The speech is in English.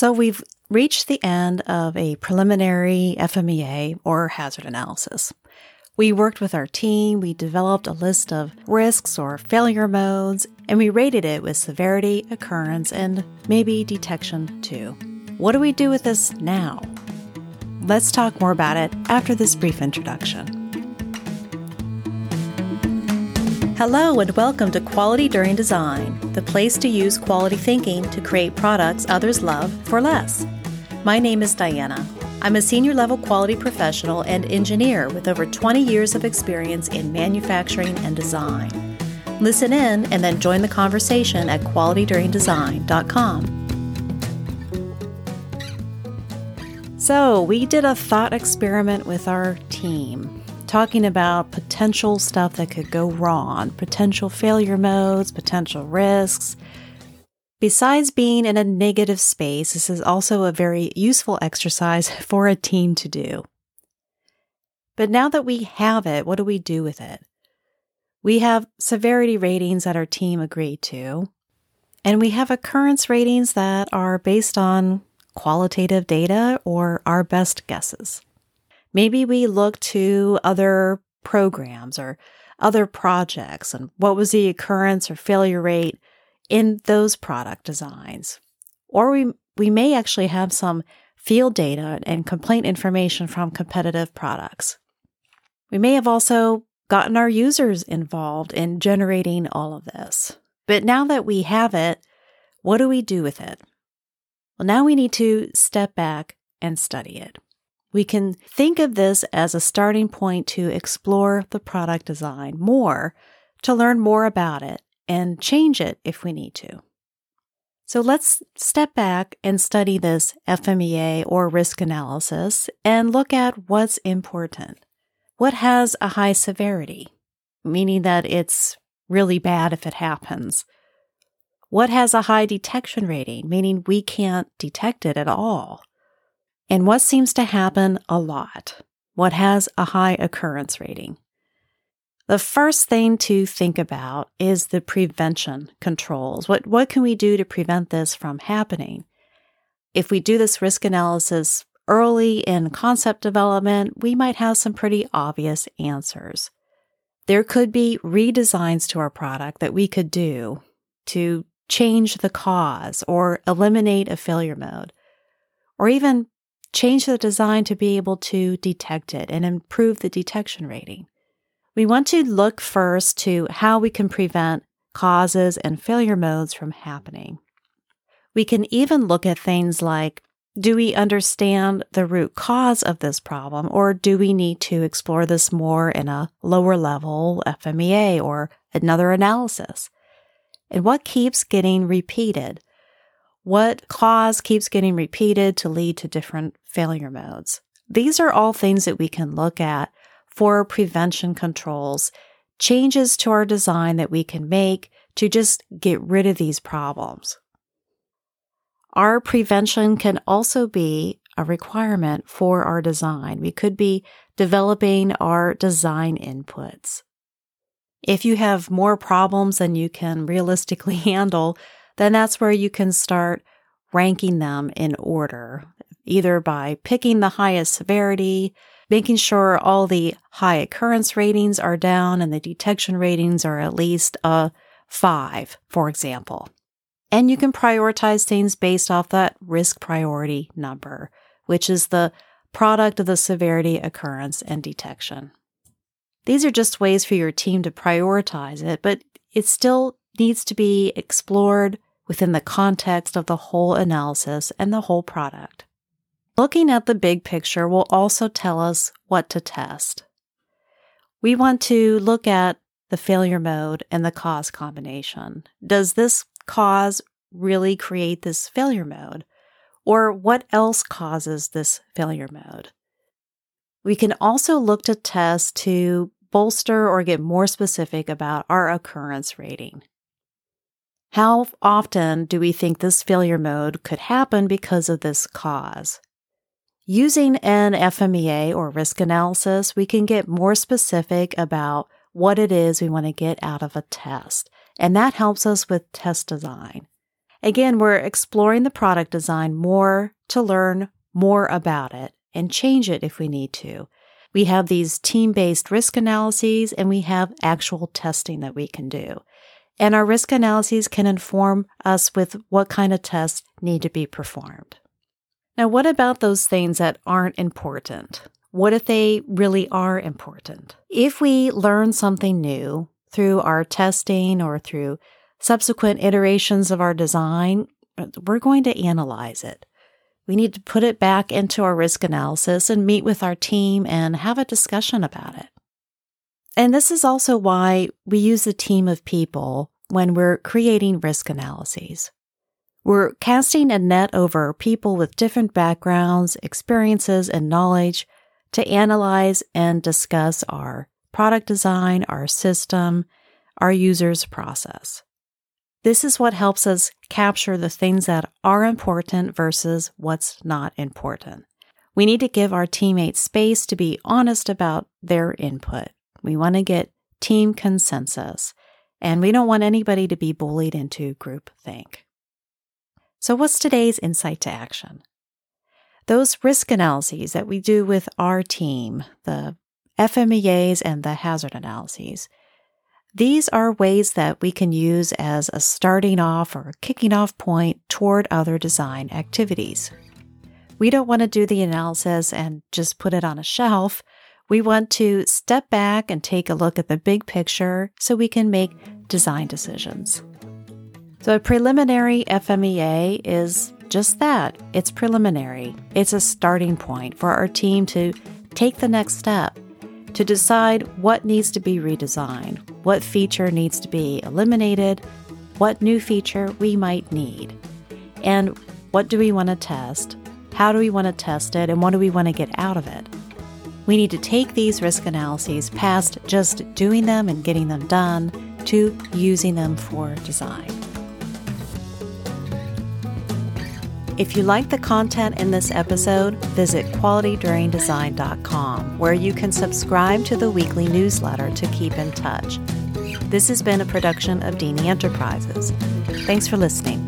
So we've reached the end of a preliminary FMEA or hazard analysis. We worked with our team, we developed a list of risks or failure modes, and we rated it with severity, occurrence, and maybe detection too. What do we do with this now? Let's talk more about it after this brief introduction. Hello, and welcome to Quality During Design, the place to use quality thinking to create products others love for less. My name is Diana. I'm a senior level quality professional and engineer with over 20 years of experience in manufacturing and design. Listen in and then join the conversation at qualityduringdesign.com. So, we did a thought experiment with our team, talking about potential stuff that could go wrong, potential failure modes, potential risks, Besides being in a negative space, this is also a very useful exercise for a team to do. But now that we have it, what do we do with it? We have severity ratings that our team agreed to, and we have occurrence ratings that are based on qualitative data or our best guesses. Maybe we look to other programs or other projects and what was the occurrence or failure rate in those product designs. Or we, we may actually have some field data and complaint information from competitive products. We may have also gotten our users involved in generating all of this. But now that we have it, what do we do with it? Well, now we need to step back and study it. We can think of this as a starting point to explore the product design more, to learn more about it, and change it if we need to. So let's step back and study this FMEA or risk analysis and look at what's important. What has a high severity, meaning that it's really bad if it happens? What has a high detection rating, meaning we can't detect it at all? And what seems to happen a lot? What has a high occurrence rating? The first thing to think about is the prevention controls. What, what can we do to prevent this from happening? If we do this risk analysis early in concept development, we might have some pretty obvious answers. There could be redesigns to our product that we could do to change the cause or eliminate a failure mode, or even change the design to be able to detect it and improve the detection rating. We want to look first to how we can prevent causes and failure modes from happening. We can even look at things like do we understand the root cause of this problem, or do we need to explore this more in a lower level FMEA or another analysis? And what keeps getting repeated? What cause keeps getting repeated to lead to different failure modes? These are all things that we can look at for prevention controls, changes to our design that we can make to just get rid of these problems. Our prevention can also be a requirement for our design. We could be developing our design inputs. If you have more problems than you can realistically handle, then that's where you can start ranking them in order, either by picking the highest severity, making sure all the high occurrence ratings are down and the detection ratings are at least a five, for example. And you can prioritize things based off that risk priority number, which is the product of the severity, occurrence, and detection. These are just ways for your team to prioritize it, but it still needs to be explored within the context of the whole analysis and the whole product. Looking at the big picture will also tell us what to test. We want to look at the failure mode and the cause combination. Does this cause really create this failure mode? Or what else causes this failure mode? We can also look to test to bolster or get more specific about our occurrence rating. How often do we think this failure mode could happen because of this cause? Using an FMEA or risk analysis, we can get more specific about what it is we want to get out of a test. And that helps us with test design. Again, we're exploring the product design more to learn more about it and change it if we need to. We have these team based risk analyses and we have actual testing that we can do. And our risk analyses can inform us with what kind of tests need to be performed. Now, what about those things that aren't important? What if they really are important? If we learn something new through our testing or through subsequent iterations of our design, we're going to analyze it. We need to put it back into our risk analysis and meet with our team and have a discussion about it. And this is also why we use a team of people when we're creating risk analyses. We're casting a net over people with different backgrounds, experiences, and knowledge to analyze and discuss our product design, our system, our user's process. This is what helps us capture the things that are important versus what's not important. We need to give our teammates space to be honest about their input. We want to get team consensus, and we don't want anybody to be bullied into groupthink. So, what's today's insight to action? Those risk analyses that we do with our team, the FMEAs and the hazard analyses, these are ways that we can use as a starting off or kicking off point toward other design activities. We don't want to do the analysis and just put it on a shelf. We want to step back and take a look at the big picture so we can make design decisions. So, a preliminary FMEA is just that it's preliminary. It's a starting point for our team to take the next step to decide what needs to be redesigned, what feature needs to be eliminated, what new feature we might need, and what do we want to test, how do we want to test it, and what do we want to get out of it. We need to take these risk analyses past just doing them and getting them done to using them for design. If you like the content in this episode, visit qualityduringdesign.com, where you can subscribe to the weekly newsletter to keep in touch. This has been a production of Deeney Enterprises. Thanks for listening.